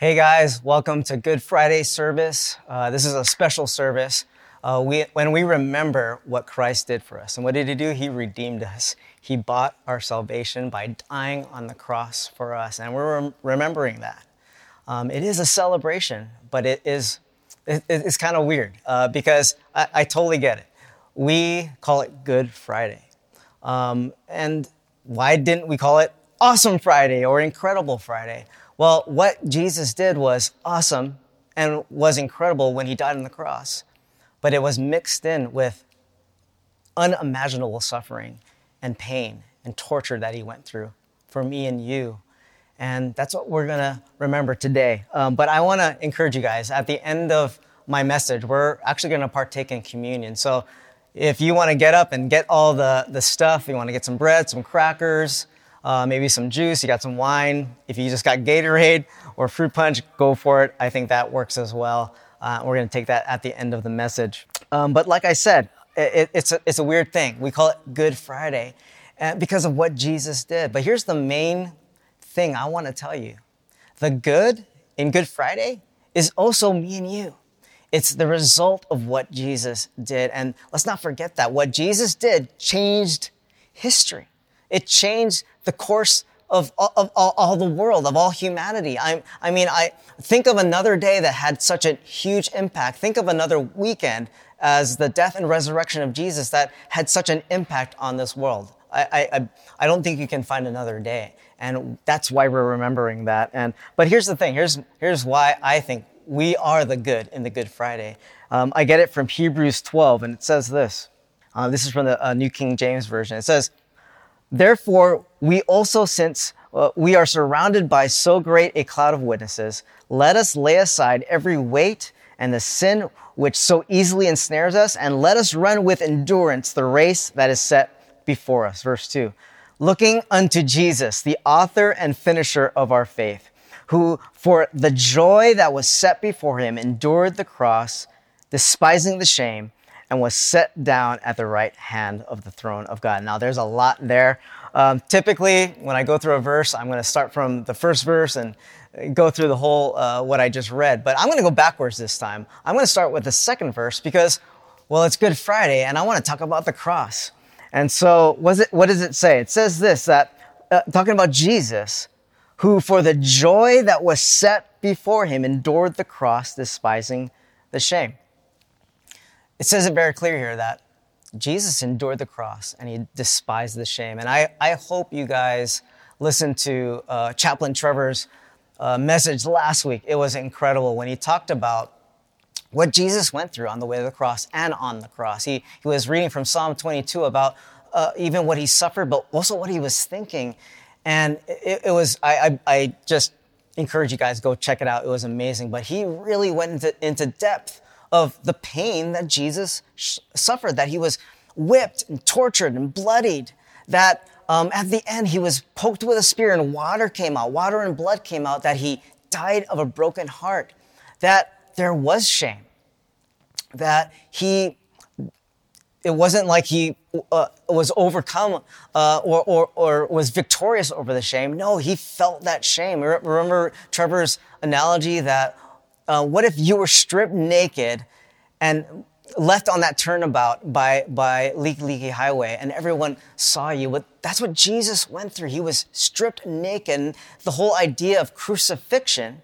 Hey guys, welcome to Good Friday service. Uh, this is a special service. Uh, we, when we remember what Christ did for us. And what did he do? He redeemed us. He bought our salvation by dying on the cross for us. And we're rem- remembering that. Um, it is a celebration, but it is it, it's kind of weird uh, because I, I, totally get it. We call it Good Friday. Um, and why didn't we call it Awesome Friday or Incredible Friday? Well, what Jesus did was awesome and was incredible when he died on the cross, but it was mixed in with unimaginable suffering and pain and torture that he went through for me and you. And that's what we're going to remember today. Um, but I want to encourage you guys at the end of my message, we're actually going to partake in communion. So if you want to get up and get all the, the stuff, you want to get some bread, some crackers, uh, maybe some juice, you got some wine. If you just got Gatorade or fruit punch, go for it. I think that works as well. Uh, we're going to take that at the end of the message. Um, but like I said, it, it's, a, it's a weird thing. We call it Good Friday uh, because of what Jesus did. But here's the main thing I want to tell you the good in Good Friday is also me and you. It's the result of what Jesus did. And let's not forget that. What Jesus did changed history. It changed the course of, of, of all, the world, of all humanity. I, I mean, I think of another day that had such a huge impact. Think of another weekend as the death and resurrection of Jesus that had such an impact on this world. I, I, I don't think you can find another day. And that's why we're remembering that. And, but here's the thing. Here's, here's why I think we are the good in the Good Friday. Um, I get it from Hebrews 12, and it says this. Uh, this is from the uh, New King James Version. It says, Therefore, we also, since uh, we are surrounded by so great a cloud of witnesses, let us lay aside every weight and the sin which so easily ensnares us, and let us run with endurance the race that is set before us. Verse 2 Looking unto Jesus, the author and finisher of our faith, who for the joy that was set before him endured the cross, despising the shame and was set down at the right hand of the throne of God. Now, there's a lot there. Um, typically, when I go through a verse, I'm going to start from the first verse and go through the whole uh, what I just read. But I'm going to go backwards this time. I'm going to start with the second verse because, well, it's Good Friday, and I want to talk about the cross. And so, was it, what does it say? It says this that uh, talking about Jesus, who for the joy that was set before him endured the cross, despising the shame. It says it very clear here that Jesus endured the cross and he despised the shame. And I, I hope you guys listened to uh, Chaplain Trevor's uh, message last week. It was incredible when he talked about what Jesus went through on the way to the cross and on the cross. He, he was reading from Psalm 22 about uh, even what he suffered, but also what he was thinking. And it, it was, I, I, I, just encourage you guys, go check it out. It was amazing. But he really went into, into depth of the pain that Jesus sh- suffered, that he was whipped and tortured and bloodied, that um, at the end he was poked with a spear and water came out, water and blood came out, that he died of a broken heart, that there was shame, that he, it wasn't like he uh, was overcome uh, or, or, or was victorious over the shame. No, he felt that shame. Remember Trevor's analogy that uh, what if you were stripped naked and left on that turnabout by, by Likelike Highway and everyone saw you? But that's what Jesus went through. He was stripped naked. The whole idea of crucifixion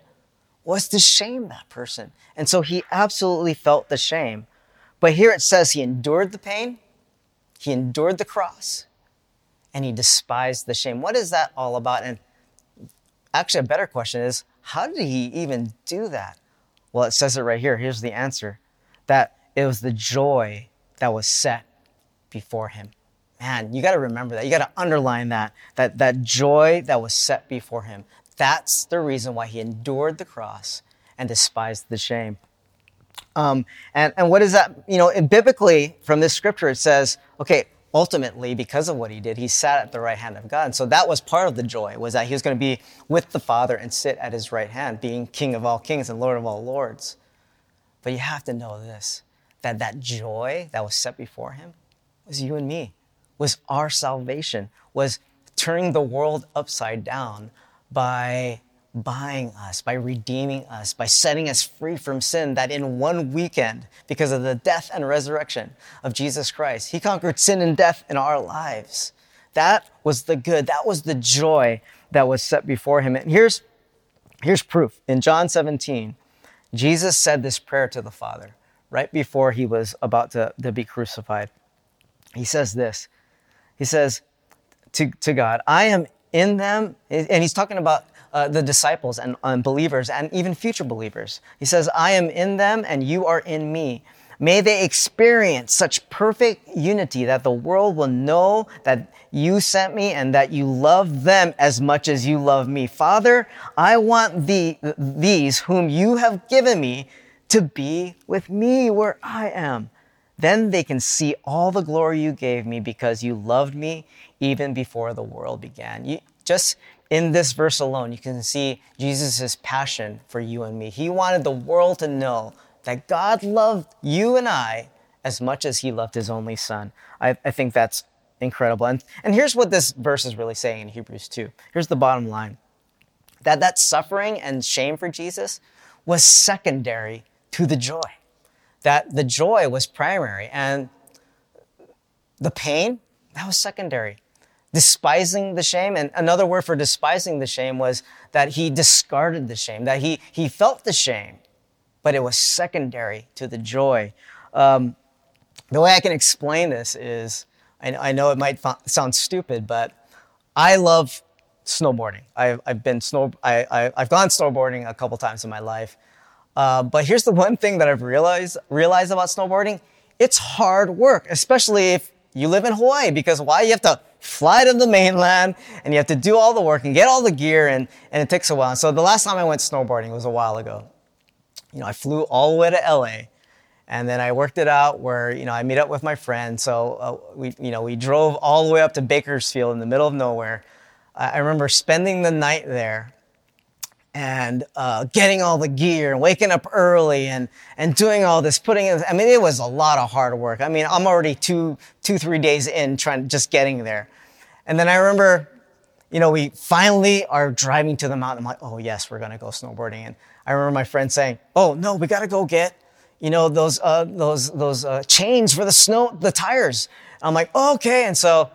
was to shame that person. And so he absolutely felt the shame. But here it says he endured the pain, he endured the cross, and he despised the shame. What is that all about? And actually, a better question is how did he even do that? Well, it says it right here. Here's the answer that it was the joy that was set before him. Man, you got to remember that. You got to underline that, that, that joy that was set before him. That's the reason why he endured the cross and despised the shame. Um, and, and what is that? You know, biblically, from this scripture, it says, okay, ultimately, because of what he did, he sat at the right hand of God. And so that was part of the joy, was that he was going to be with the Father and sit at his right hand, being King of all kings and Lord of all lords. But you have to know this, that that joy that was set before him was you and me, was our salvation, was turning the world upside down by buying us, by redeeming us, by setting us free from sin, that in one weekend, because of the death and resurrection of Jesus Christ, He conquered sin and death in our lives. That was the good, that was the joy that was set before Him. And here's, here's proof. In John 17, Jesus said this prayer to the Father right before He was about to, to be crucified. He says this He says to, to God, I am in them, and He's talking about uh, the disciples and, and believers and even future believers. He says, I am in them and you are in me. May they experience such perfect unity that the world will know that you sent me and that you love them as much as you love me. Father, I want the, these whom you have given me to be with me where I am. Then they can see all the glory you gave me because you loved me even before the world began. You, just in this verse alone, you can see Jesus' passion for you and me. He wanted the world to know that God loved you and I as much as he loved his only son. I, I think that's incredible. And, and here's what this verse is really saying in Hebrews 2. Here's the bottom line that that suffering and shame for Jesus was secondary to the joy. That the joy was primary and the pain, that was secondary despising the shame. And another word for despising the shame was that he discarded the shame, that he, he felt the shame, but it was secondary to the joy. Um, the way I can explain this is I, I know it might sound stupid, but I love snowboarding. I've, I've been snow, I, I, have gone snowboarding a couple times in my life. Uh, but here's the one thing that I've realized, realized about snowboarding. It's hard work, especially if you live in Hawaii, because why? You have to fly to the mainland and you have to do all the work and get all the gear and, and it takes a while. So the last time I went snowboarding was a while ago. You know, I flew all the way to LA and then I worked it out where, you know, I meet up with my friend. So uh, we, you know, we drove all the way up to Bakersfield in the middle of nowhere. I remember spending the night there and uh, getting all the gear and waking up early and, and doing all this, putting in, I mean, it was a lot of hard work. I mean, I'm already two, two, three days in trying, just getting there. And then I remember, you know, we finally are driving to the mountain. I'm like, oh yes, we're going to go snowboarding. And I remember my friend saying, oh no, we got to go get, you know, those, uh, those, those uh, chains for the snow, the tires. I'm like, oh, okay. And so,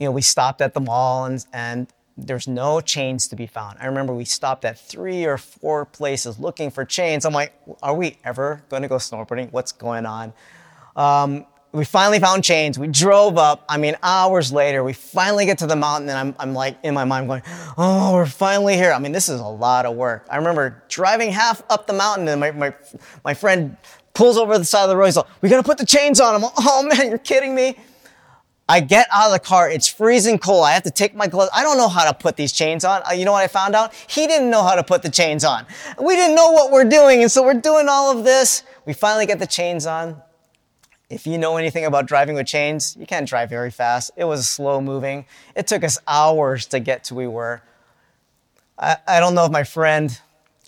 you know, we stopped at the mall and, and there's no chains to be found. I remember we stopped at three or four places looking for chains. I'm like, are we ever going to go snowboarding? What's going on? Um, we finally found chains. We drove up. I mean, hours later, we finally get to the mountain, and I'm, I'm like in my mind going, oh, we're finally here. I mean, this is a lot of work. I remember driving half up the mountain, and my, my, my friend pulls over the side of the road. He's like, we got to put the chains on. I'm like, oh man, you're kidding me. I get out of the car. It's freezing cold. I have to take my gloves. I don't know how to put these chains on. Uh, you know what I found out? He didn't know how to put the chains on. We didn't know what we're doing. And so we're doing all of this. We finally get the chains on. If you know anything about driving with chains, you can't drive very fast. It was slow moving. It took us hours to get to where we were. I, I don't know if my friend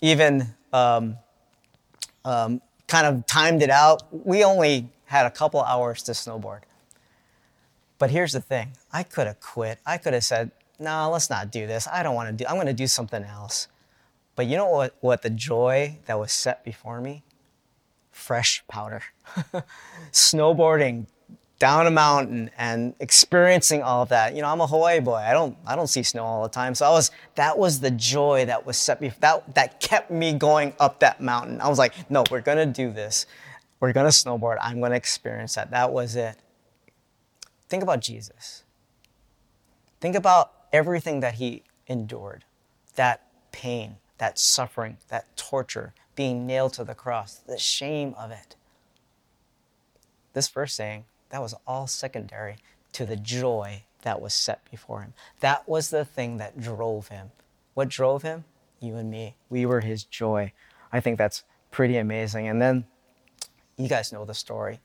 even um, um, kind of timed it out. We only had a couple hours to snowboard. But here's the thing I could have quit. I could have said, no, let's not do this. I don't want to do, I'm going to do something else. But you know what, what the joy that was set before me? fresh powder. Snowboarding down a mountain and experiencing all of that. You know, I'm a Hawaii boy. I don't I don't see snow all the time. So I was that was the joy that was set me that that kept me going up that mountain. I was like, no, we're gonna do this. We're gonna snowboard. I'm gonna experience that. That was it. Think about Jesus. Think about everything that he endured. That pain, that suffering, that torture, being nailed to the cross, the shame of it. This verse saying that was all secondary to the joy that was set before him. That was the thing that drove him. What drove him? You and me. We were his joy. I think that's pretty amazing. And then you guys know the story.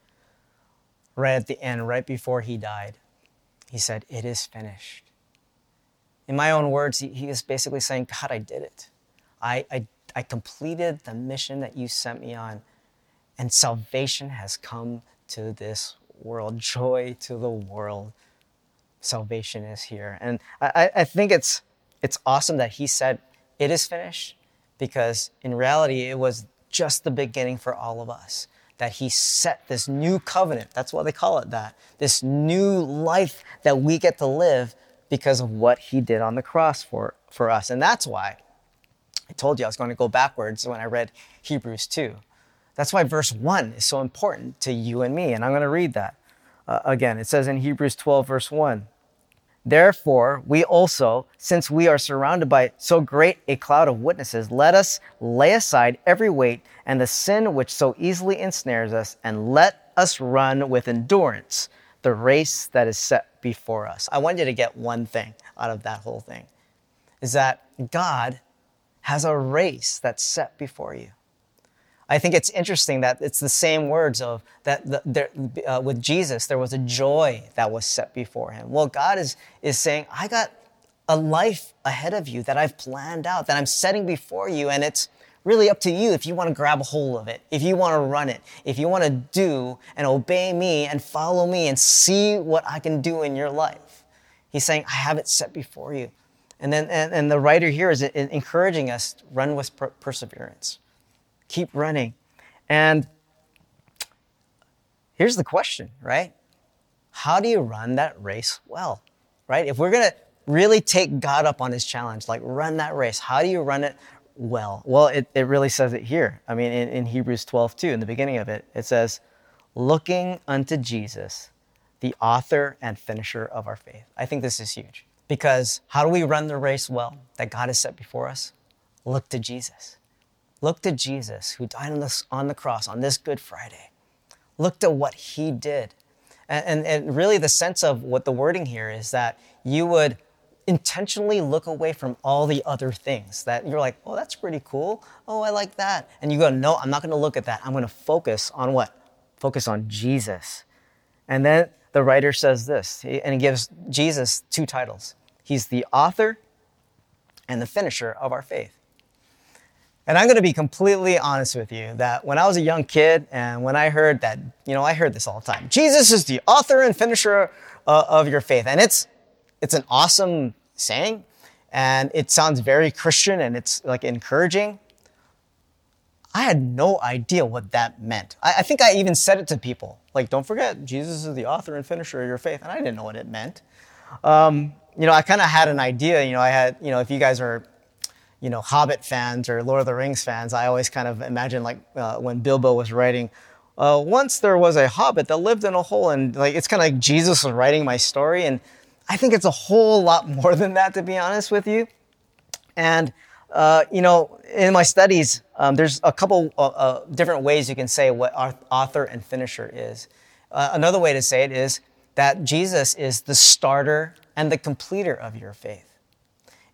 Right at the end, right before he died, he said, It is finished. In my own words, he, is basically saying, God, I did it. I, I I completed the mission that you sent me on, and salvation has come to this world. Joy to the world. Salvation is here. And I, I think it's, it's awesome that he said, it is finished because in reality, it was just the beginning for all of us. That he set this new covenant, that's why they call it that, this new life that we get to live because of what he did on the cross for, for us. And that's why I told you I was going to go backwards when I read Hebrews 2. That's why verse 1 is so important to you and me. And I'm going to read that uh, again. It says in Hebrews 12, verse 1 Therefore, we also, since we are surrounded by so great a cloud of witnesses, let us lay aside every weight and the sin which so easily ensnares us, and let us run with endurance the race that is set before us. I want you to get one thing out of that whole thing is that God has a race that's set before you. I think it's interesting that it's the same words of that the, there, uh, with Jesus, there was a joy that was set before him. Well, God is, is saying, I got a life ahead of you that I've planned out, that I'm setting before you, and it's really up to you if you want to grab a hold of it, if you want to run it, if you want to do and obey me and follow me and see what I can do in your life. He's saying, I have it set before you. And then, and, and the writer here is encouraging us run with per- perseverance keep running. And here's the question, right? How do you run that race well, right? If we're going to really take God up on his challenge, like run that race, how do you run it well? Well, it, it really says it here. I mean, in, in Hebrews 12, 2, in the beginning of it, it says, looking unto Jesus, the author and finisher of our faith. I think this is huge because how do we run the race well that God has set before us? Look to Jesus. Look to Jesus, who died on, this, on the cross on this Good Friday. Look to what he did. And, and, and really, the sense of what the wording here is that you would intentionally look away from all the other things that you're like, oh, that's pretty cool. Oh, I like that. And you go, no, I'm not going to look at that. I'm going to focus on what? Focus on Jesus. And then the writer says this, and he gives Jesus two titles He's the author and the finisher of our faith. And I'm going to be completely honest with you that when I was a young kid and when I heard that, you know, I heard this all the time. Jesus is the author and finisher uh, of your faith. And it's, it's an awesome saying and it sounds very Christian and it's like encouraging. I had no idea what that meant. I, I think I even said it to people like, don't forget, Jesus is the author and finisher of your faith. And I didn't know what it meant. Um, you know, I kind of had an idea. You know, I had, you know, if you guys are you know, Hobbit fans or Lord of the Rings fans, I always kind of imagine like uh, when Bilbo was writing, uh, once there was a hobbit that lived in a hole, and like it's kind of like Jesus was writing my story, and I think it's a whole lot more than that, to be honest with you. And uh, you know, in my studies, um, there's a couple uh, uh, different ways you can say what author and finisher is. Uh, another way to say it is that Jesus is the starter and the completer of your faith.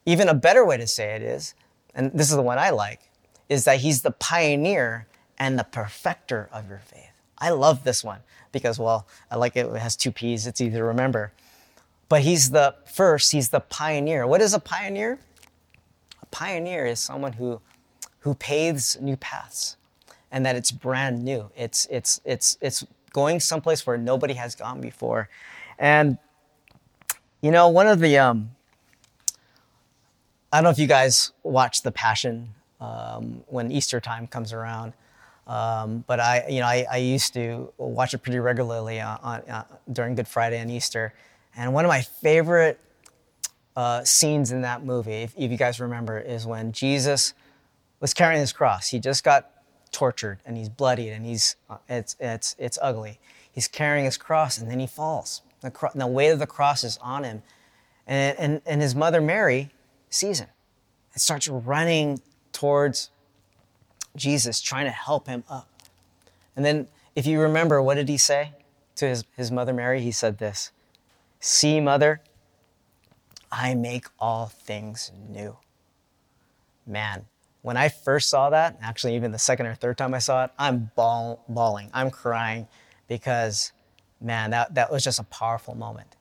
Even a better way to say it is, and this is the one I like, is that he's the pioneer and the perfecter of your faith. I love this one because, well, I like it. It has two P's. It's easy to remember. But he's the first, he's the pioneer. What is a pioneer? A pioneer is someone who, who paves new paths and that it's brand new. It's, it's, it's, it's going someplace where nobody has gone before. And, you know, one of the, um, I don't know if you guys watch The Passion um, when Easter time comes around, um, but I, you know, I, I, used to watch it pretty regularly on, on, uh, during Good Friday and Easter. And one of my favorite uh, scenes in that movie, if, if you guys remember, is when Jesus was carrying his cross. He just got tortured and he's bloodied and he's uh, it's it's it's ugly. He's carrying his cross and then he falls. The, cro- the weight of the cross is on him, and and, and his mother Mary season. It starts running towards Jesus, trying to help him up. And then, if you remember, what did he say to his, his mother Mary? He said this See, mother, I make all things new. Man, when I first saw that, actually, even the second or third time I saw it, I'm bawl, bawling, I'm crying because, man, that, that was just a powerful moment.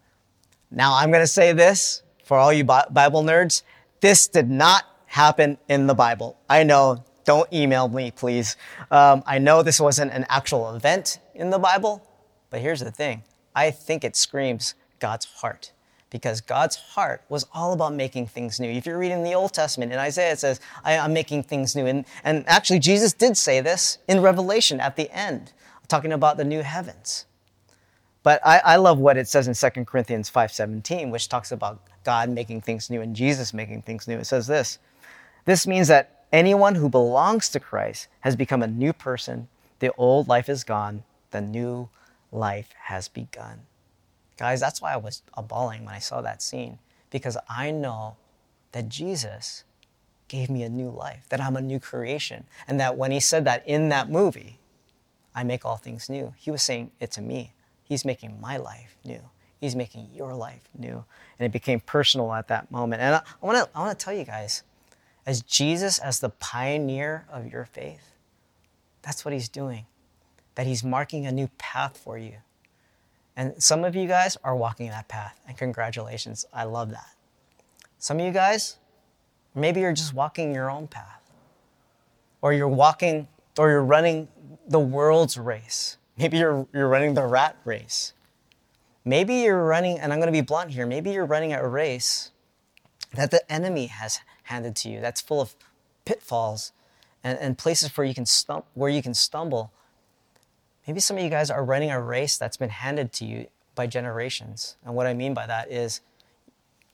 Now, I'm going to say this for all you Bible nerds this did not happen in the Bible. I know, don't email me, please. Um, I know this wasn't an actual event in the Bible, but here's the thing I think it screams God's heart because God's heart was all about making things new. If you're reading the Old Testament in Isaiah, it says, I, am making things new. And, and actually, Jesus did say this in Revelation at the end, talking about the new heavens. But I, I love what it says in 2 Corinthians 5.17, which talks about God making things new and Jesus making things new. It says this, this means that anyone who belongs to Christ has become a new person. The old life is gone. The new life has begun. Guys, that's why I was bawling when I saw that scene, because I know that Jesus gave me a new life, that I'm a new creation. And that when he said that in that movie, I make all things new, he was saying it to me. He's making my life new. He's making your life new. And it became personal at that moment. And I, I want to I wanna tell you guys, as Jesus, as the pioneer of your faith, that's what he's doing. That he's marking a new path for you. And some of you guys are walking that path, and congratulations. I love that. Some of you guys, maybe you're just walking your own path, or you're walking, or you're running the world's race. Maybe you're, you're running the rat race. Maybe you're running, and I'm going to be blunt here, maybe you're running a race that the enemy has handed to you that's full of pitfalls and, and places where you, can stum- where you can stumble Maybe some of you guys are running a race that's been handed to you by generations. And what I mean by that is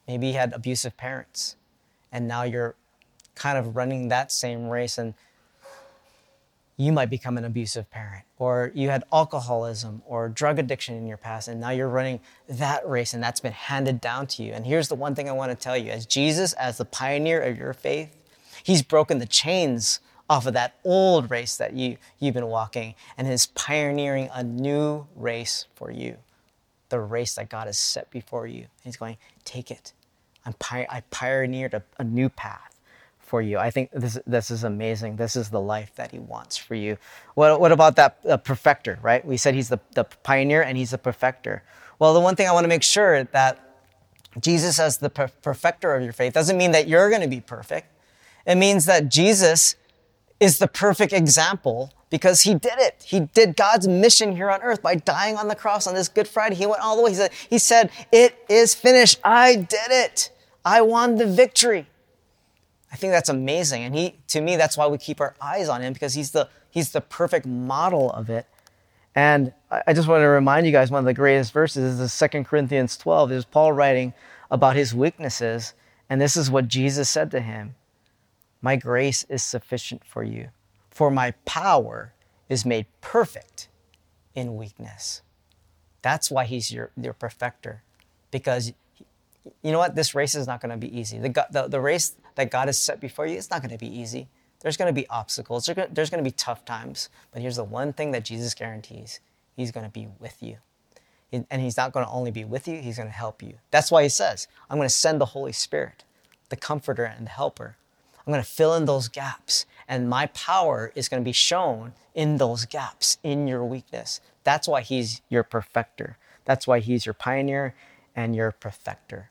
maybe you had abusive parents and now you're kind of running that same race and you might become an abusive parent or you had alcoholism or drug addiction in your past and now you're running that race and that's been handed down to you and here's the one thing i want to tell you as jesus as the pioneer of your faith he's broken the chains off of that old race that you, you've been walking and is pioneering a new race for you. The race that God has set before you. He's going, take it. I'm pi- I pioneered a, a new path for you. I think this, this is amazing. This is the life that He wants for you. What, what about that uh, perfecter, right? We said He's the, the pioneer and He's the perfecter. Well, the one thing I want to make sure that Jesus, as the per- perfecter of your faith, doesn't mean that you're going to be perfect. It means that Jesus is the perfect example because he did it. He did God's mission here on earth by dying on the cross on this Good Friday. He went all the way. He said, he said It is finished. I did it. I won the victory. I think that's amazing. And he, to me, that's why we keep our eyes on him because he's the, he's the perfect model of it. And I just want to remind you guys one of the greatest verses is 2 Corinthians 12. Is Paul writing about his weaknesses. And this is what Jesus said to him my grace is sufficient for you, for my power is made perfect in weakness. That's why he's your, your perfecter. Because you know what? This race is not going to be easy. The, the, the race that God has set before you, it's not going to be easy. There's going to be obstacles, there's going to be tough times. But here's the one thing that Jesus guarantees He's going to be with you. And He's not going to only be with you, He's going to help you. That's why He says, I'm going to send the Holy Spirit, the comforter and the helper. I'm going to fill in those gaps. And my power is going to be shown in those gaps, in your weakness. That's why he's your perfecter. That's why he's your pioneer and your perfecter.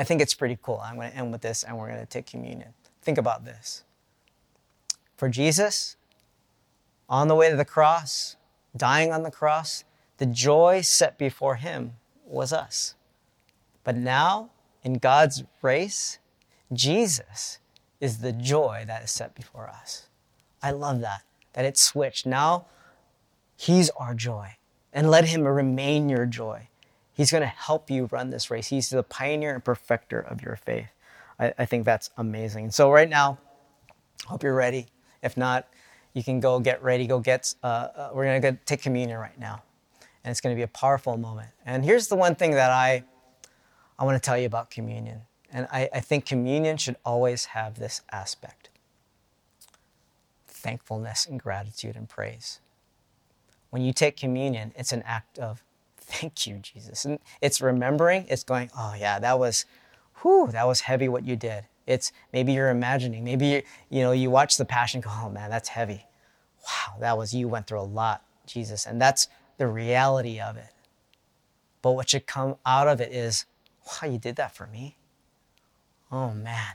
I think it's pretty cool. I'm going to end with this and we're going to take communion. Think about this. For Jesus, on the way to the cross, dying on the cross, the joy set before him was us. But now, in God's race, Jesus is the joy that is set before us. I love that, that it switched. Now, He's our joy, and let Him remain your joy. He's going to help you run this race. He's the pioneer and perfecter of your faith. I, I think that's amazing. And so, right now, hope you're ready. If not, you can go get ready. Go get. Uh, uh, we're going to take communion right now, and it's going to be a powerful moment. And here's the one thing that I I want to tell you about communion. And I, I think communion should always have this aspect thankfulness and gratitude and praise. When you take communion, it's an act of thank you, Jesus. And it's remembering, it's going, oh yeah, that was, whew, that was heavy what you did. It's maybe you're imagining, maybe you, you know, you watch the passion, go, oh man, that's heavy. Wow, that was, you went through a lot, Jesus. And that's the reality of it. But what should come out of it is, wow, you did that for me. Oh man,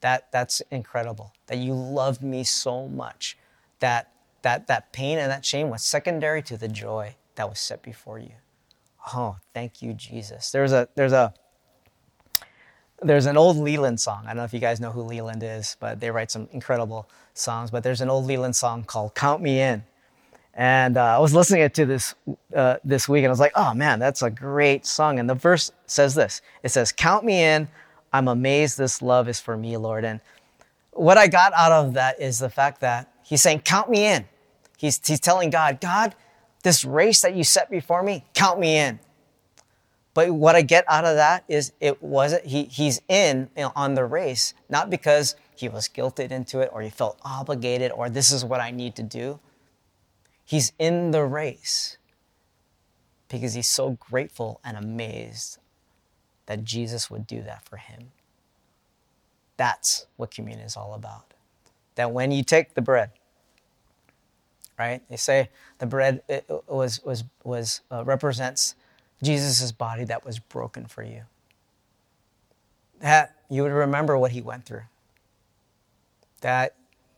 that, that's incredible. That you loved me so much that, that that pain and that shame was secondary to the joy that was set before you. Oh, thank you, Jesus. There's a there's a there's an old Leeland song. I don't know if you guys know who Leeland is, but they write some incredible songs. But there's an old Leeland song called "Count Me In," and uh, I was listening to this uh, this week, and I was like, "Oh man, that's a great song." And the verse says this: "It says, Count me in. I'm amazed this love is for me, Lord." And what I got out of that is the fact that he's saying, "Count me in." He's he's telling God, God, this race that you set before me, count me in. But what I get out of that is it wasn't, he, he's in on the race, not because he was guilted into it or he felt obligated or this is what I need to do. He's in the race because he's so grateful and amazed that Jesus would do that for him. That's what communion is all about. That when you take the bread, right? They say the bread was was was uh, represents Jesus' body that was broken for you. That you would remember what he went through. That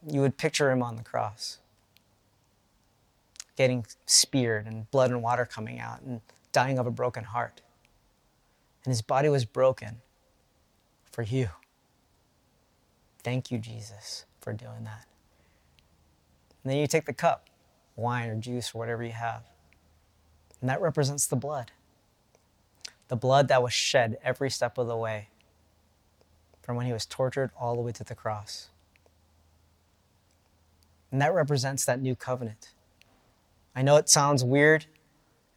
you would picture him on the cross, getting speared and blood and water coming out and dying of a broken heart. And his body was broken for you. Thank you, Jesus, for doing that. And then you take the cup wine or juice or whatever you have. And that represents the blood. The blood that was shed every step of the way from when he was tortured all the way to the cross. And that represents that new covenant. I know it sounds weird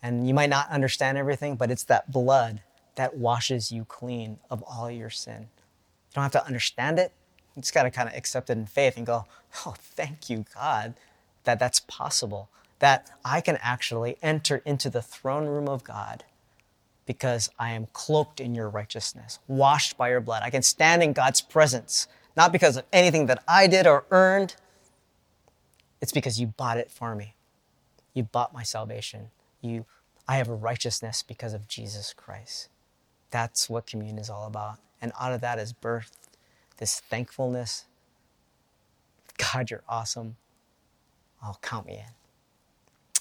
and you might not understand everything, but it's that blood that washes you clean of all your sin. You don't have to understand it. You just got to kind of accept it in faith and go, oh, thank you, God, that that's possible, that I can actually enter into the throne room of God because I am cloaked in your righteousness, washed by your blood. I can stand in God's presence, not because of anything that I did or earned. It's because you bought it for me. You bought my salvation. You, I have a righteousness because of Jesus Christ. That's what communion is all about. And out of that is birthed this thankfulness. God, you're awesome. I'll count me in.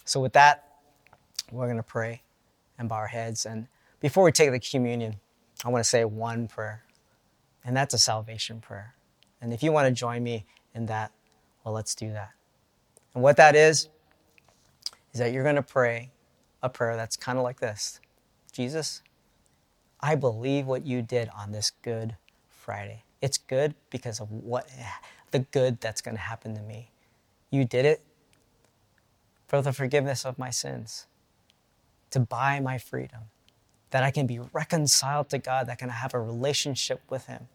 So, with that, we're going to pray and bow our heads. And before we take the communion, I want to say one prayer, and that's a salvation prayer. And if you want to join me in that, well, let's do that. And what that is, is that you're going to pray a prayer that's kind of like this Jesus, I believe what you did on this Good Friday. It's good because of what the good that's going to happen to me. You did it for the forgiveness of my sins, to buy my freedom, that I can be reconciled to God, that I can have a relationship with Him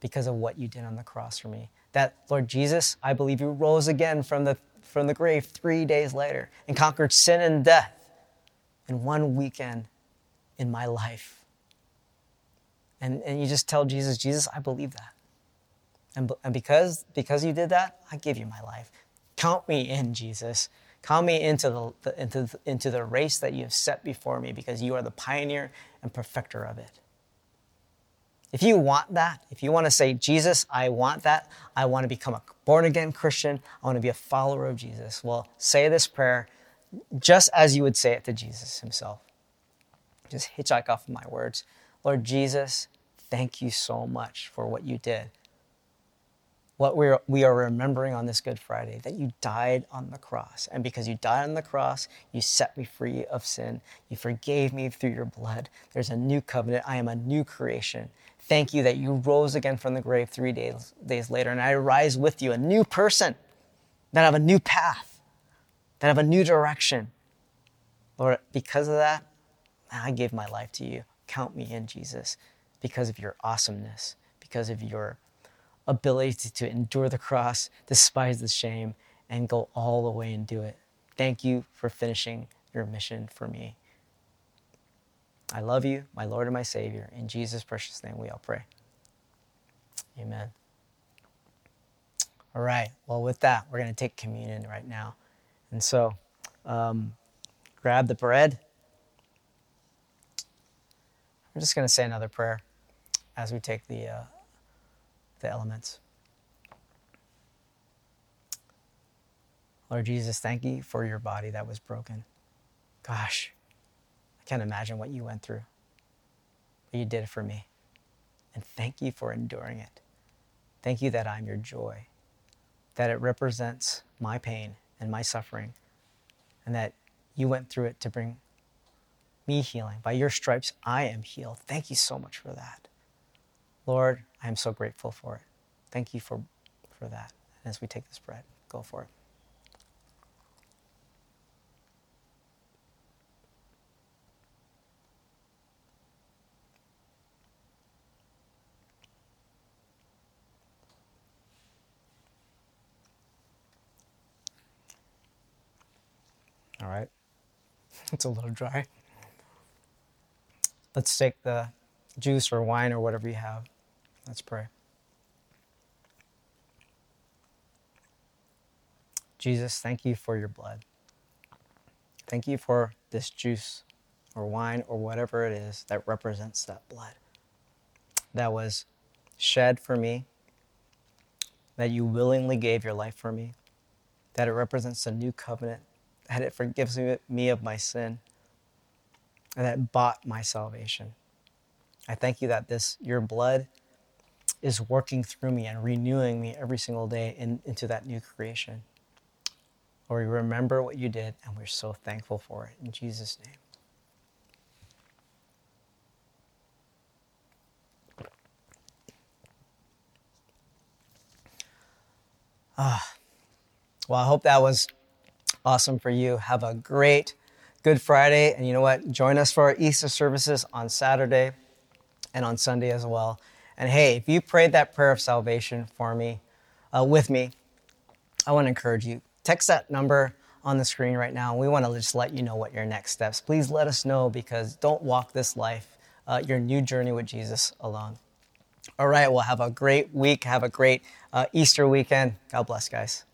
because of what you did on the cross for me. That, Lord Jesus, I believe you rose again from the, from the grave three days later and conquered sin and death in one weekend in my life. And, and you just tell Jesus, Jesus, I believe that. And, and because, because you did that, I give you my life. Count me in, Jesus. Count me into the, the, into, the, into the race that you have set before me because you are the pioneer and perfecter of it. If you want that, if you want to say, Jesus, I want that, I want to become a born again Christian, I want to be a follower of Jesus, well, say this prayer just as you would say it to Jesus himself. Just hitchhike off of my words. Lord Jesus, thank you so much for what you did what we're, we are remembering on this Good Friday that you died on the cross. And because you died on the cross, you set me free of sin. You forgave me through your blood. There's a new covenant. I am a new creation. Thank you that you rose again from the grave three days, days later. And I rise with you, a new person, that have a new path, that have a new direction. Lord, because of that, I give my life to you. Count me in, Jesus, because of your awesomeness, because of your ability to endure the cross, despise the shame, and go all the way and do it. Thank you for finishing your mission for me. I love you, my Lord and my Savior. In Jesus' precious name, we all pray. Amen. All right. Well, with that, we're going to take communion right now. And so, um, grab the bread. I'm just going to say another prayer as we take the. Uh, the elements. Lord Jesus, thank you for your body that was broken. Gosh, I can't imagine what you went through. But you did it for me. And thank you for enduring it. Thank you that I'm your joy, that it represents my pain and my suffering, and that you went through it to bring me healing. By your stripes, I am healed. Thank you so much for that. Lord, I am so grateful for it. Thank you for, for that. And as we take this bread, go for it. All right. It's a little dry. Let's take the juice or wine or whatever you have. Let's pray. Jesus, thank you for your blood. Thank you for this juice or wine or whatever it is that represents that blood that was shed for me, that you willingly gave your life for me, that it represents a new covenant, that it forgives me of my sin, and that bought my salvation. I thank you that this your blood is working through me and renewing me every single day in, into that new creation. Lord, we remember what you did, and we're so thankful for it. In Jesus' name. Ah, well, I hope that was awesome for you. Have a great Good Friday. And you know what? Join us for our Easter services on Saturday and on Sunday as well. And hey, if you prayed that prayer of salvation for me, uh, with me, I want to encourage you. Text that number on the screen right now. We want to just let you know what your next steps. Please let us know because don't walk this life, uh, your new journey with Jesus alone. All right, well, have a great week. Have a great uh, Easter weekend. God bless, guys.